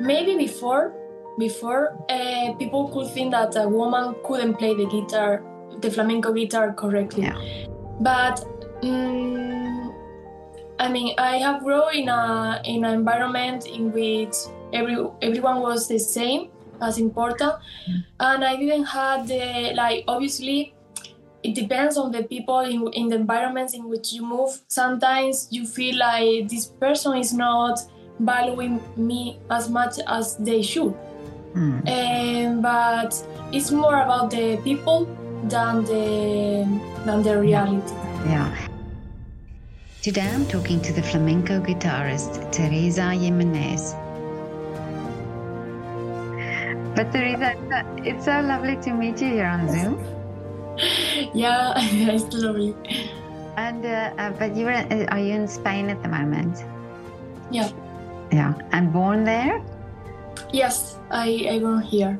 maybe before before uh, people could think that a woman couldn't play the guitar the flamenco guitar correctly. Yeah. but mm, i mean i have grown in a in an environment in which every everyone was the same as important. And i didn't have the like obviously it depends on the people in, in the environments in which you move. Sometimes you feel like this person is not valuing me as much as they should Mm. um, but it's more about the people than the than the reality Yeah. Today I'm talking to the flamenco guitarist Teresa Jiménez. But Teresa, it's so- lovely to meet you here on Zoom. yeah it's lovely And uh, uh, but you are are you in Spain at the moment? yeah Yeah. And born there? yes i i born here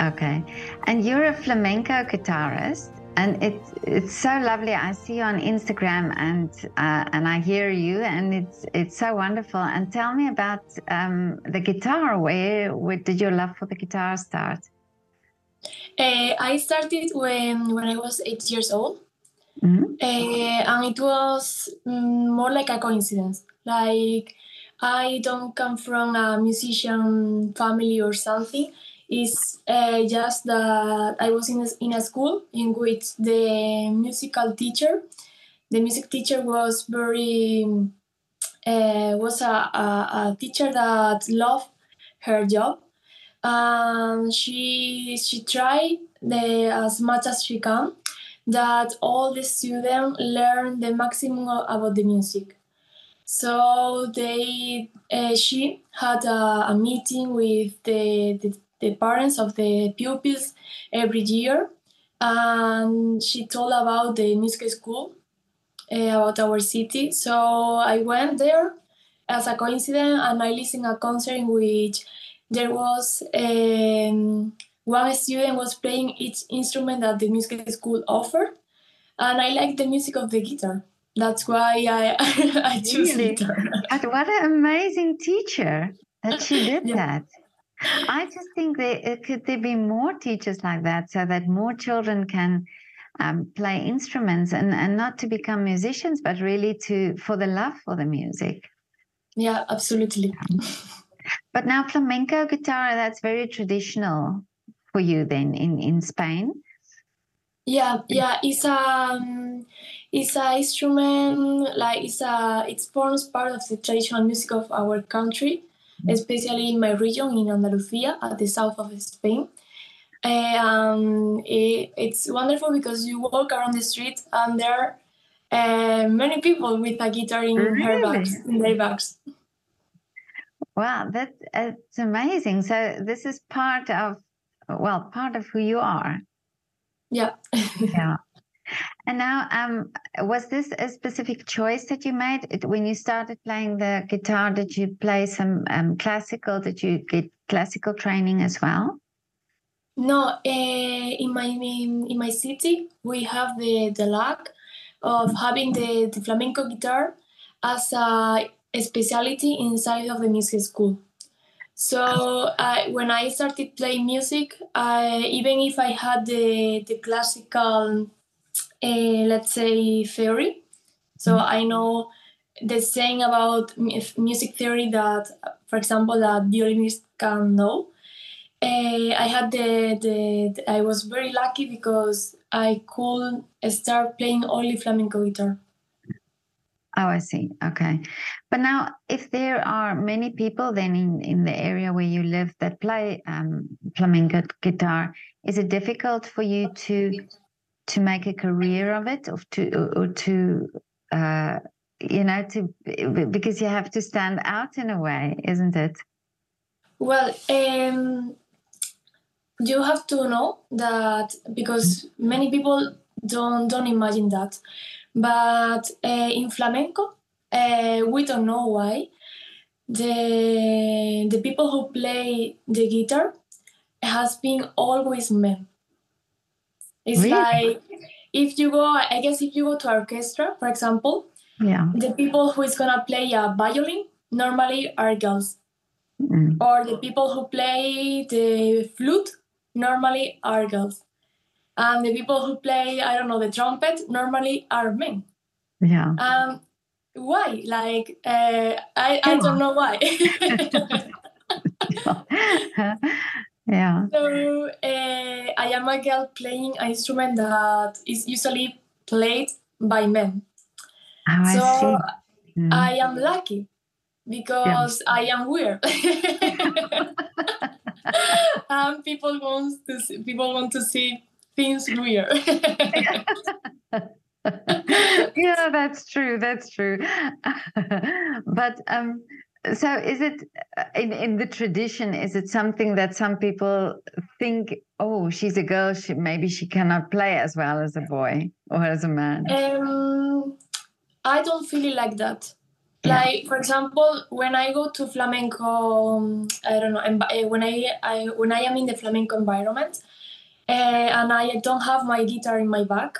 Okay. And you're a flamenco guitarist, and it's it's so lovely. I see you on Instagram, and uh, and I hear you, and it's it's so wonderful. And tell me about um, the guitar. Where, where did your love for the guitar start? uh, i started when when i was eight years old Mhm. Uh, and it was mm, more like a coincidence. Like I don't come from a musician family or something. It's uh, just that I was in a, in a school in which the musical teacher, the music teacher was very uh, was a, a, a teacher that loved her job, and she she tried the, as much as she can that all the students learn the maximum about the music. So they, uh, she had a, a meeting with the, the, the parents of the pupils every year, and she told about the music school, uh, about our city. So I went there as a coincidence, and I listened a concert in which there was um, one student was playing each instrument that the music school offered, and I like the music of the guitar. That's why I I choose Really? guitar. But what an amazing teacher that she did Yeah. that. I just think that could there be more teachers like that, so that more children can um, play instruments and, and not to become musicians, but really to for the love for the music. Yeah, absolutely. But now flamenco guitar, that's very traditional for you then in, in Spain. Yeah, yeah, it's a um, it's a instrument like it's a it forms part of the traditional music of our country, especially in my region in Andalusia at the south of Spain. Um, it, it's wonderful because you walk around the street and there are uh, many people with a guitar in her bags, in their bags. Wow, that it's amazing. So this is part of well, part of who you are. Yeah. Yeah. And now, um, was this a specific choice that you made when you started playing the guitar? Did you play some um, classical? Did you get classical training as well? No, uh, in my in, in my city we have the, the luck of having the, the flamenco guitar as a, a specialty inside of the music school. So I, when I started playing music, I, even if I had the the classical, uh, let's say theory, so I know the saying about music theory that, for example, that violinists can know. Uh, I had the, the, the- I was very lucky because I could start playing only flamenco guitar. Oh, I see. Okay. But now, if there are many people then in, in the area where you live that play um, flamenco guitar, is it difficult for you to to make a career of it, or to or, to uh, you know to because you have to stand out in a way, isn't it? Well, um, you have to know that because many people don't don't imagine that, but uh, in flamenco, uh, we don't know why. The the people who play the guitar has been always men. It's Really? like if you go, I guess if you go to orchestra, for example, Yeah. the people who is gonna play a violin normally are girls mm. or the people who play the flute normally are girls and the people who play i don't know the trumpet normally are men. Yeah. Um why? Like uh, i i don't know why. Yeah. So uh, i am a girl playing an instrument that is usually played by men. Oh, so I, mm. I am lucky because yeah. I am weird. and people want to see, people want to see things weird. yeah, that's true. That's true. but um, so is it uh, in in the tradition? Is it something that some people think? Oh, she's a girl. She maybe she cannot play as well as a boy or as a man. Um, I don't feel it like that. Yeah. Like for example, when I go to flamenco, um, I don't know, eh, when I, I when I am in the flamenco environment, and I don't have my guitar in my bag,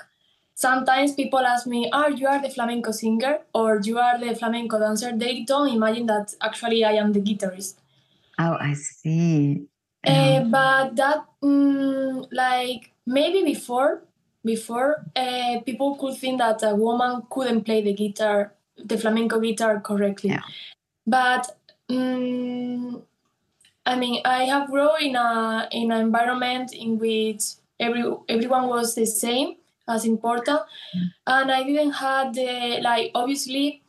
sometimes people ask me, "Are oh, you are the flamenco singer or you are the flamenco dancer?" They don't imagine that actually I am the guitarist. Oh, I see. Uh, but that, mm, like maybe before, before uh, people could think that a woman couldn't play the guitar the flamenco guitar correctly. Yeah. But um, I mean, I have grown in a in an environment in which every everyone was the same as important, mm. and I didn't have the like obviously.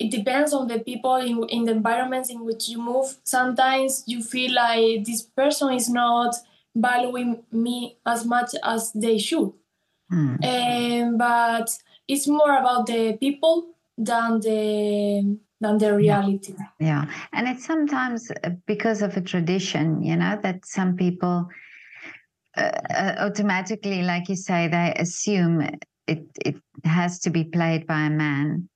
It depends on the people in, in the environments in which you move. Sometimes you feel like this person is not valuing me as much as they should. Mm. Um, but it's more about the people than the than the reality. Yeah. yeah. And it's sometimes uh, because of a tradition, you know, that some people uh, uh, automatically, like you say, they assume it it has to be played by a man.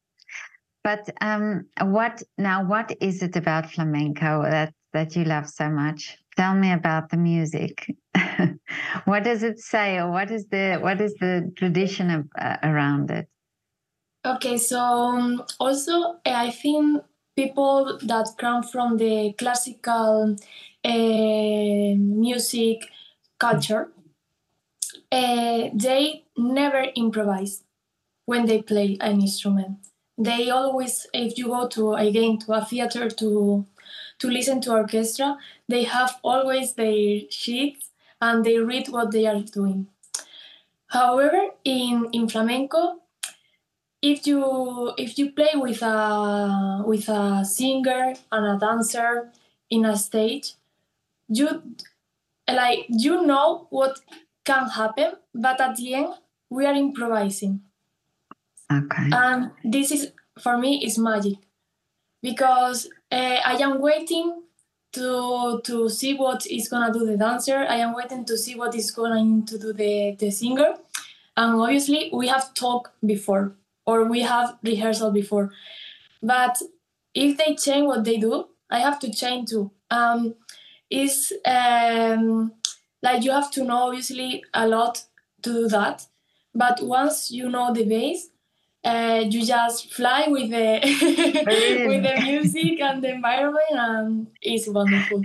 But um, what now? What is it about flamenco that that you love so much? Tell me about the music. what does it say, or what is the what is the tradition of, uh, around it? Okay, so um, also eh, I think people that come from the classical uh, music culture, uh, they never improvise when they play an instrument. They always, if you go to again to a theater to to listen to orchestra, they have always their sheets and they read what they are doing. However, in, in flamenco, if you if you play with a with a singer and a dancer in a stage you like you know what can happen but at the end we are improvising. Okay. And this is for me is magic. Because uh, i am waiting to to see what is gonna do the dancer. I am waiting to see what is going to do the the singer. And obviously we have talked before or we have rehearsal before. But if they change what they do, I have to change too. Um, is um, like you have to know obviously a lot to do that. But once you know the base, uh, you just fly with the with the music and the environment, and it's wonderful.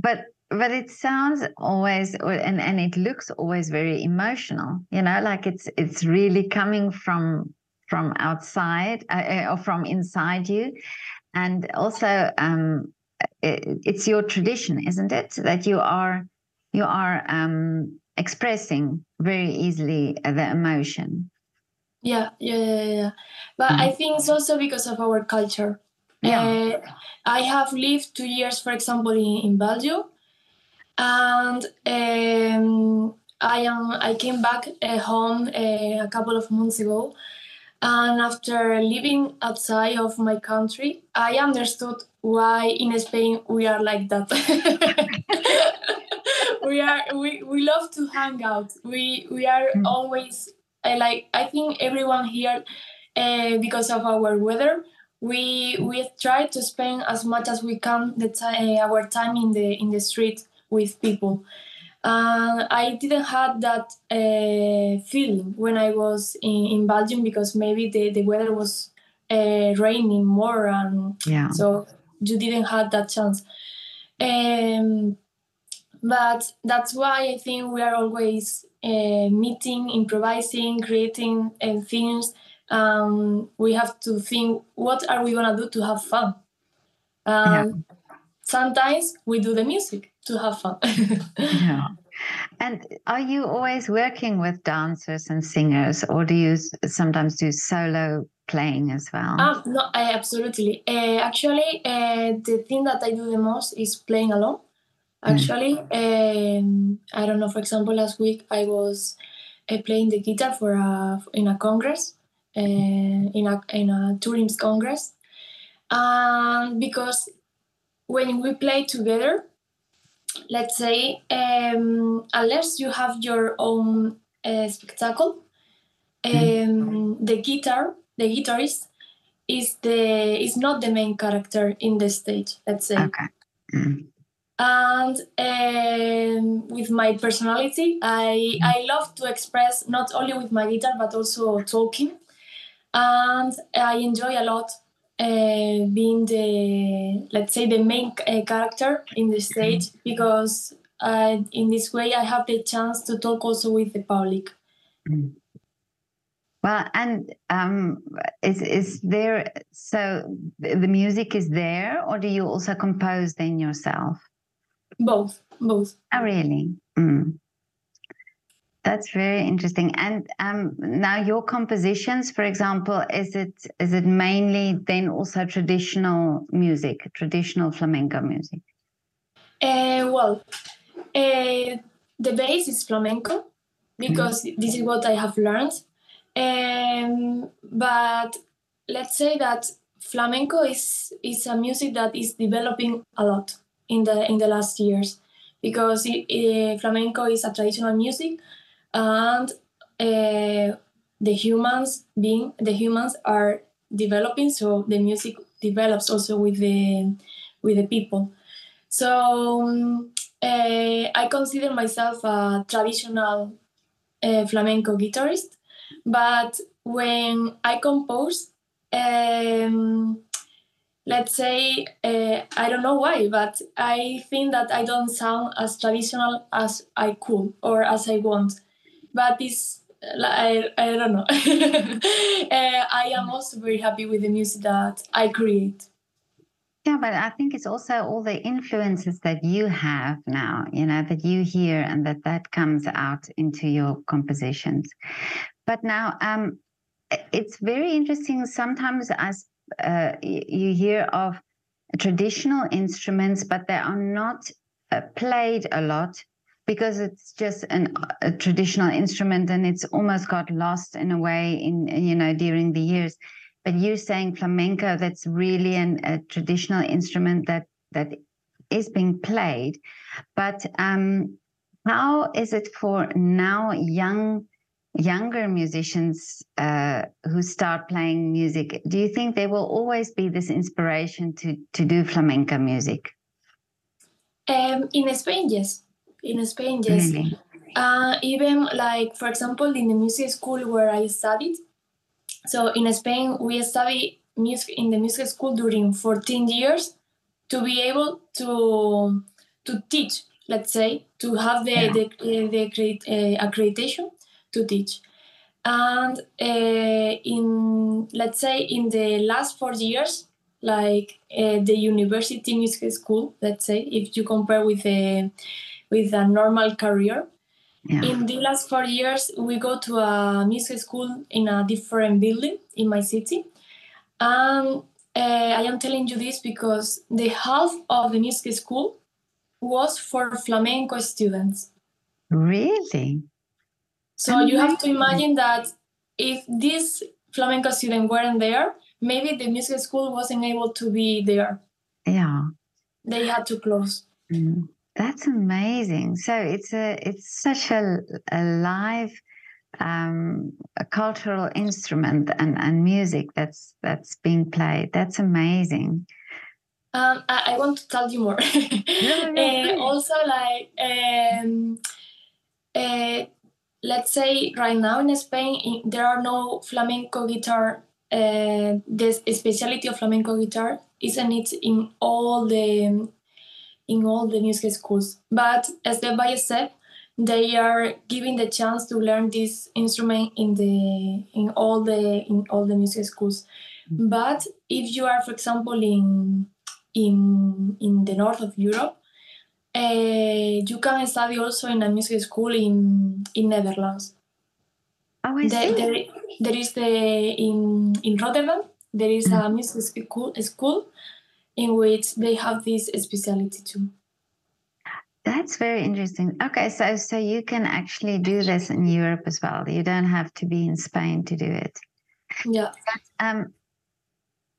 But but it sounds always and and it looks always very emotional you know like it's it's really coming from from outside uh, uh or from inside you and also um, it, it's your tradition isn't it that you are you are um, expressing very easily the emotion yeah yeah yeah, yeah. but mm-hmm. i think it's also because of our culture yeah. Uh, i have lived two years for example in, in belgium and um, I am I came back uh, home uh, a couple of months ago, and after living outside of my country, I understood why in Spain we are like that. we are we, we love to hang out. We we are mm. always uh, like I think everyone here uh, because of our weather we we try to spend as much as we can the time uh, our time in the in the street with people. And I didn't have that uh, feeling when I was in, in Belgium because maybe the, the weather was uh, raining more and yeah. so you didn't have that chance. Um, but that's why I think we are always uh, meeting, improvising, creating uh, things. Um, we have to think what are we gonna do to have fun. Um, yeah. Sometimes we do the music to have fun. yeah. And are you always working with dancers and singers, or do you sometimes do solo playing as well? Um, no, I absolutely. Uh, actually, uh, the thing that I do the most is playing alone. Mm. Actually, mm. um, I don't know. For example, last week I was uh, playing the guitar for a in a congress, uh, in a in a tourism congress, and because when we play together, let's say, um, unless you have your own uh, spectacle, mm. um, the guitar, the guitarist, is the is not the main character in the stage. Let's say. Okay. Mm and um, with my personality I, I love to express not only with my guitar but also talking and i enjoy a lot uh, being the let's say the main uh, character in the stage because uh, in this way i have the chance to talk also with the public well and um, is is there so the music is there or do you also compose then yourself both, both. Oh, really? Mm. That's very interesting. And um, now your compositions, for example, is it is it mainly then also traditional music, traditional flamenco music? Uh, well, uh, the base is flamenco because mm. this is what I have learned. Um, but let's say that flamenco is is a music that is developing a lot in the in the last years because it, it, flamenco is a traditional music and uh, the humans being the humans are developing so the music develops also with the with the people. So uh, i consider myself a traditional uh, flamenco guitarist but when i compose um, let's say uh, i don't know why but i think that i don't sound as traditional as i could or as i want but it's i, I don't know. Uh, i am also very happy with the music that i create. Yeah but i think it's also all the influences that you have now you know that you hear and that that comes out into your compositions. But now um it's very interesting sometimes as uh, you hear of traditional instruments, but they are not uh, played a lot because it's just an, a traditional instrument and it's almost got lost in a way in you know during the years. But you're saying flamenco, that's really an, a traditional instrument that that is being played. But um, how is it for now young younger musicians uh, who start playing music, do you think there will always be this inspiration to, to do flamenco music? Um, in Spain, yes. In Spain, yes. Really? Uh, even like, for example, in the music school where I studied. So in Spain, we study music in the music school during 14 years to be able to to teach, let's say, to have the yeah. the, the, the uh, accreditation to teach. And uh, in, let's say, in the last four years, like uh, the university music school, let's say, if you compare with a, with a normal career, yeah. in the last four years, we go to a music school in a different building in my city. And uh, I am telling you this because the half of the music school was for flamenco students. Really? So you have to imagine that if these flamenco students weren't there, maybe the music school wasn't able to be there. Yeah. They had to close. Mm. That's amazing. So it's a it's such a, a live um, a cultural instrument and, and music that's that's being played. That's amazing. Um, I, I want to tell you more. no, no, uh, also, like um, uh, let's say right now in Spain, there are no flamenco guitar uh, the speciality of flamenco guitar isn't it in all the in all the music schools, but step by step, they are giving the chance to learn this instrument in the in all the in all the music schools. Mm-hmm. But if you are, for example, in in in the north of Europe, uh, you can study also in a music school in in Netherlands. Oh, I there, there, there is the in in Rotterdam. There is mm. a music school, school in which they have this specialty too. That's very interesting. Okay, so so you can actually do this in Europe as well. You don't have to be in Spain to do it. Yeah. But, um,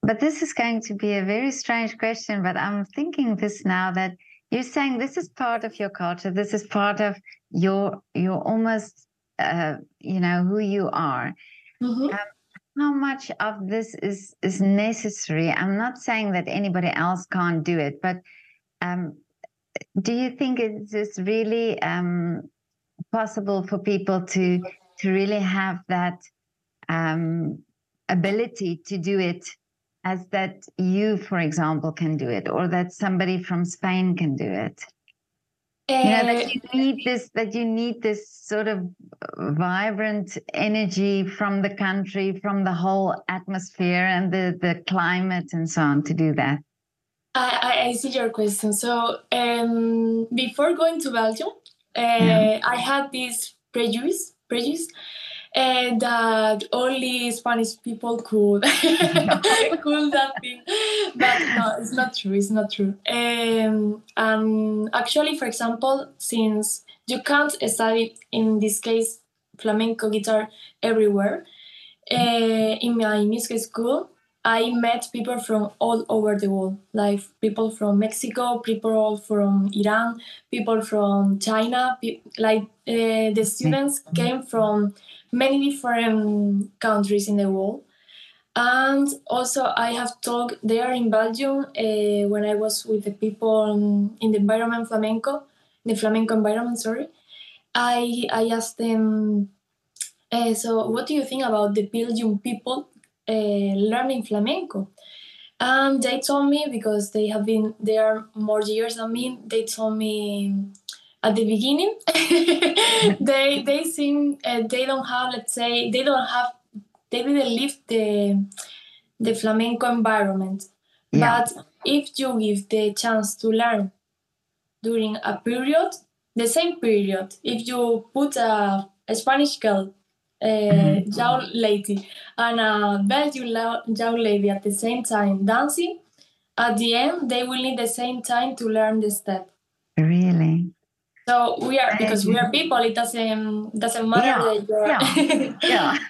but this is going to be a very strange question. But I'm thinking this now that you're saying this is part of your culture. This is part of your your almost uh, you know who you are. Mm-hmm. Um, how much of this is is necessary? I'm not saying that anybody else can't do it, but um, do you think it's just really um, possible for people to to really have that um, ability to do it as that you, for example, can do it, or that somebody from Spain can do it? You know that you need this that you need this sort of vibrant energy from the country from the whole atmosphere and the the climate and so on to do that I, I see your question. So um, before going to Belgium, uh, yeah. I had this prejudice, prejudice, and that only Spanish people could could that thing. But no, it's not true. It's not true. Um, and actually, for example, since you can't study in this case flamenco guitar everywhere, uh, in my music school I met people from all over the world, like people from Mexico, people from Iran, people from China. Like uh, the students came from many different countries in the world. And also, I have talked there in Belgium uh, when I was with the people in the environment flamenco, the flamenco environment. Sorry, I I asked them. Uh, so, what do you think about the Belgian people uh, learning flamenco. And they told me because they have been there more years than me. They told me at the beginning they they seem uh, they don't have let's say they don't have they didn't live the the flamenco environment. Yeah. But if you give the chance to learn during a period, the same period, if you put a, a Spanish girl mm-hmm. young lady and a Belgian young lady at the same time dancing, at the end they will need the same time to learn the step. Really? So we are because we are people. It doesn't doesn't matter yeah, that you're yeah,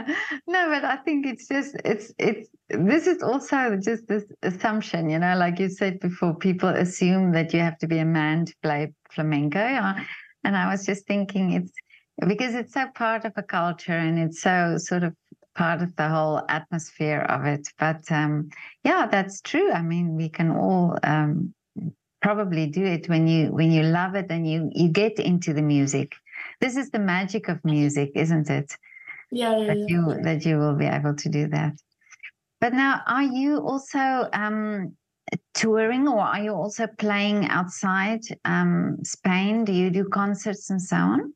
yeah. no, but I think it's just it's it's this is also just this assumption, you know, like you said before, people assume that you have to be a man to play flamenco, and I was just thinking it's because it's so part of a culture and it's so sort of part of the whole atmosphere of it. But um, yeah, that's true. I mean, we can all um, probably do it when you when you love it and you you get into the music. This is the magic of music, isn't it? Yeah, yeah that yeah. you that you will be able to do that. But now, are you also um, touring, or are you also playing outside um, Spain? Do you do concerts and so on?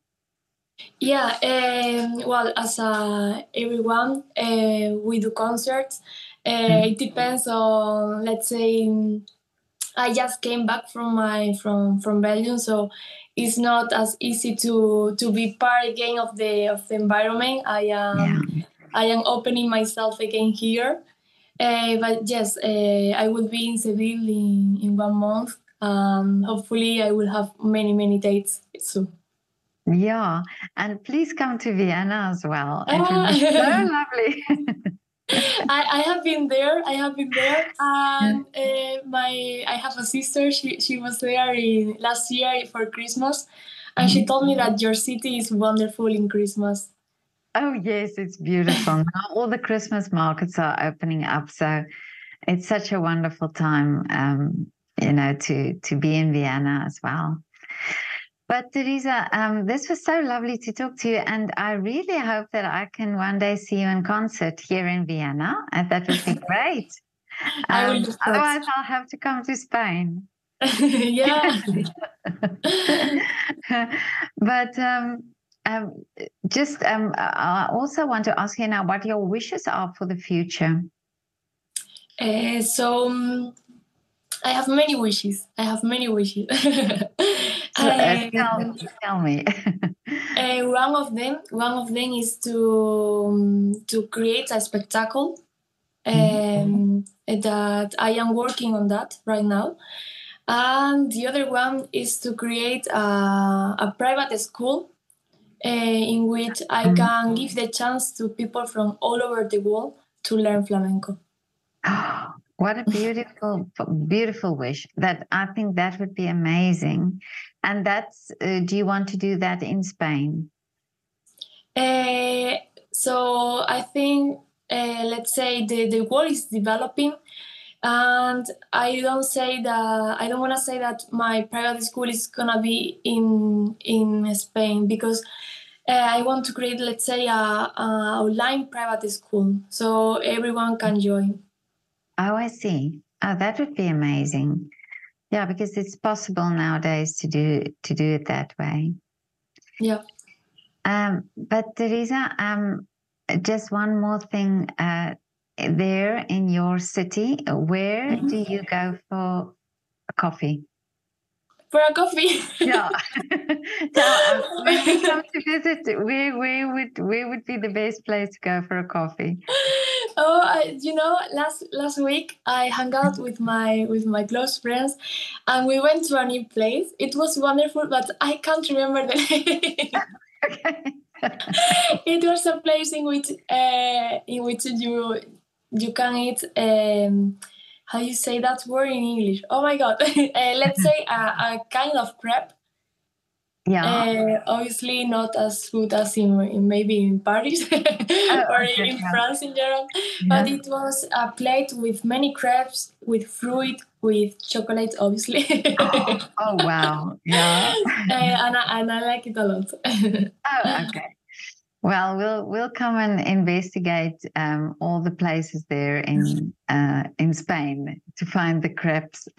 Yeah, um, well, as uh, everyone, uh, we do concerts. Uh, mm. It depends on, let's say, I just came back from my from from Belgium, so it's not as easy to to be part again of the of the environment. I am yeah. I am opening myself again here. Uh, but yes, uh, I will be in Seville in, in one month. Um, hopefully, I will have many many dates soon. Yeah, and please come to Vienna as well. It will be so lovely. I, I have been there. I have been there, and uh, my I have a sister. She she was there in last year for Christmas, and she told me that your city is wonderful in Christmas. Oh yes, it's beautiful. now all the Christmas markets are opening up, so it's such a wonderful time. Um, you know, to to be in Vienna as well. But Teresa, um, this was so lovely to talk to you, and I really hope that I can one day see you in concert here in Vienna. And that would be great. Um, otherwise, I'll have to come to Spain. yeah. but um, um, just um, I also want to ask you now what your wishes are for the future. Uh, so um, I have many wishes. I have many wishes. Uh, tell, tell, me. uh, one of them, one of them is to um, to create a spectacle. Um, mm-hmm. That I am working on that right now, and the other one is to create a, a private school uh, in which I mm-hmm. can give the chance to people from all over the world to learn flamenco. what a beautiful, beautiful wish! That I think that would be amazing. And that's. Uh, do you want to do that in Spain? Uh, so I think, uh, let's say the the world is developing, and I don't say that I don't want to say that my private school is gonna be in in Spain because uh, I want to create, let's say, a, a, online private school so everyone can join. Oh, I see. Oh, that would be amazing. Yeah, because it's possible nowadays to do to do it that way. Yeah. Um, but Teresa, um, just one more thing. Uh, there in your city, where mm-hmm. do you go for coffee? For a coffee. yeah. so when you come to visit, where where would where would be the best place to go for a coffee? Oh, I, you know, last last week I hung out with my with my close friends, and we went to a new place. It was wonderful, but I can't remember the name. okay. it was a place in which uh, in which you you can eat. Um, how you say that word in English? Oh my god! uh, let's say a, a, kind of crepe. Yeah. Uh, obviously not as good as in, in maybe in Paris oh, or okay, in yeah. France in general, yeah. but it was a plate with many crepes, with fruit, with chocolate, obviously. oh, oh, wow! Yeah. Uh, and, I, and I like it a lot. oh, okay. Well, we'll we'll come and investigate um, all the places there in uh, in Spain to find the crepes.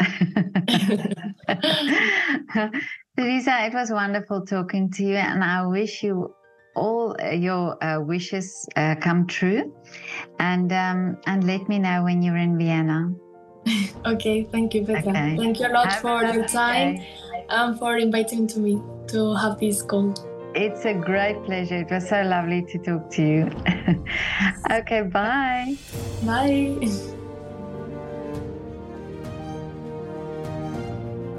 Teresa, it was wonderful talking to you, and I wish you all your uh, wishes uh, come true. And um, and let me know when you're in Vienna. okay, thank you, Petra. Okay. Thank you a lot have for your time day. and for inviting to me to have this call. It's a great pleasure. It was so lovely to talk to you. okay, bye. Bye.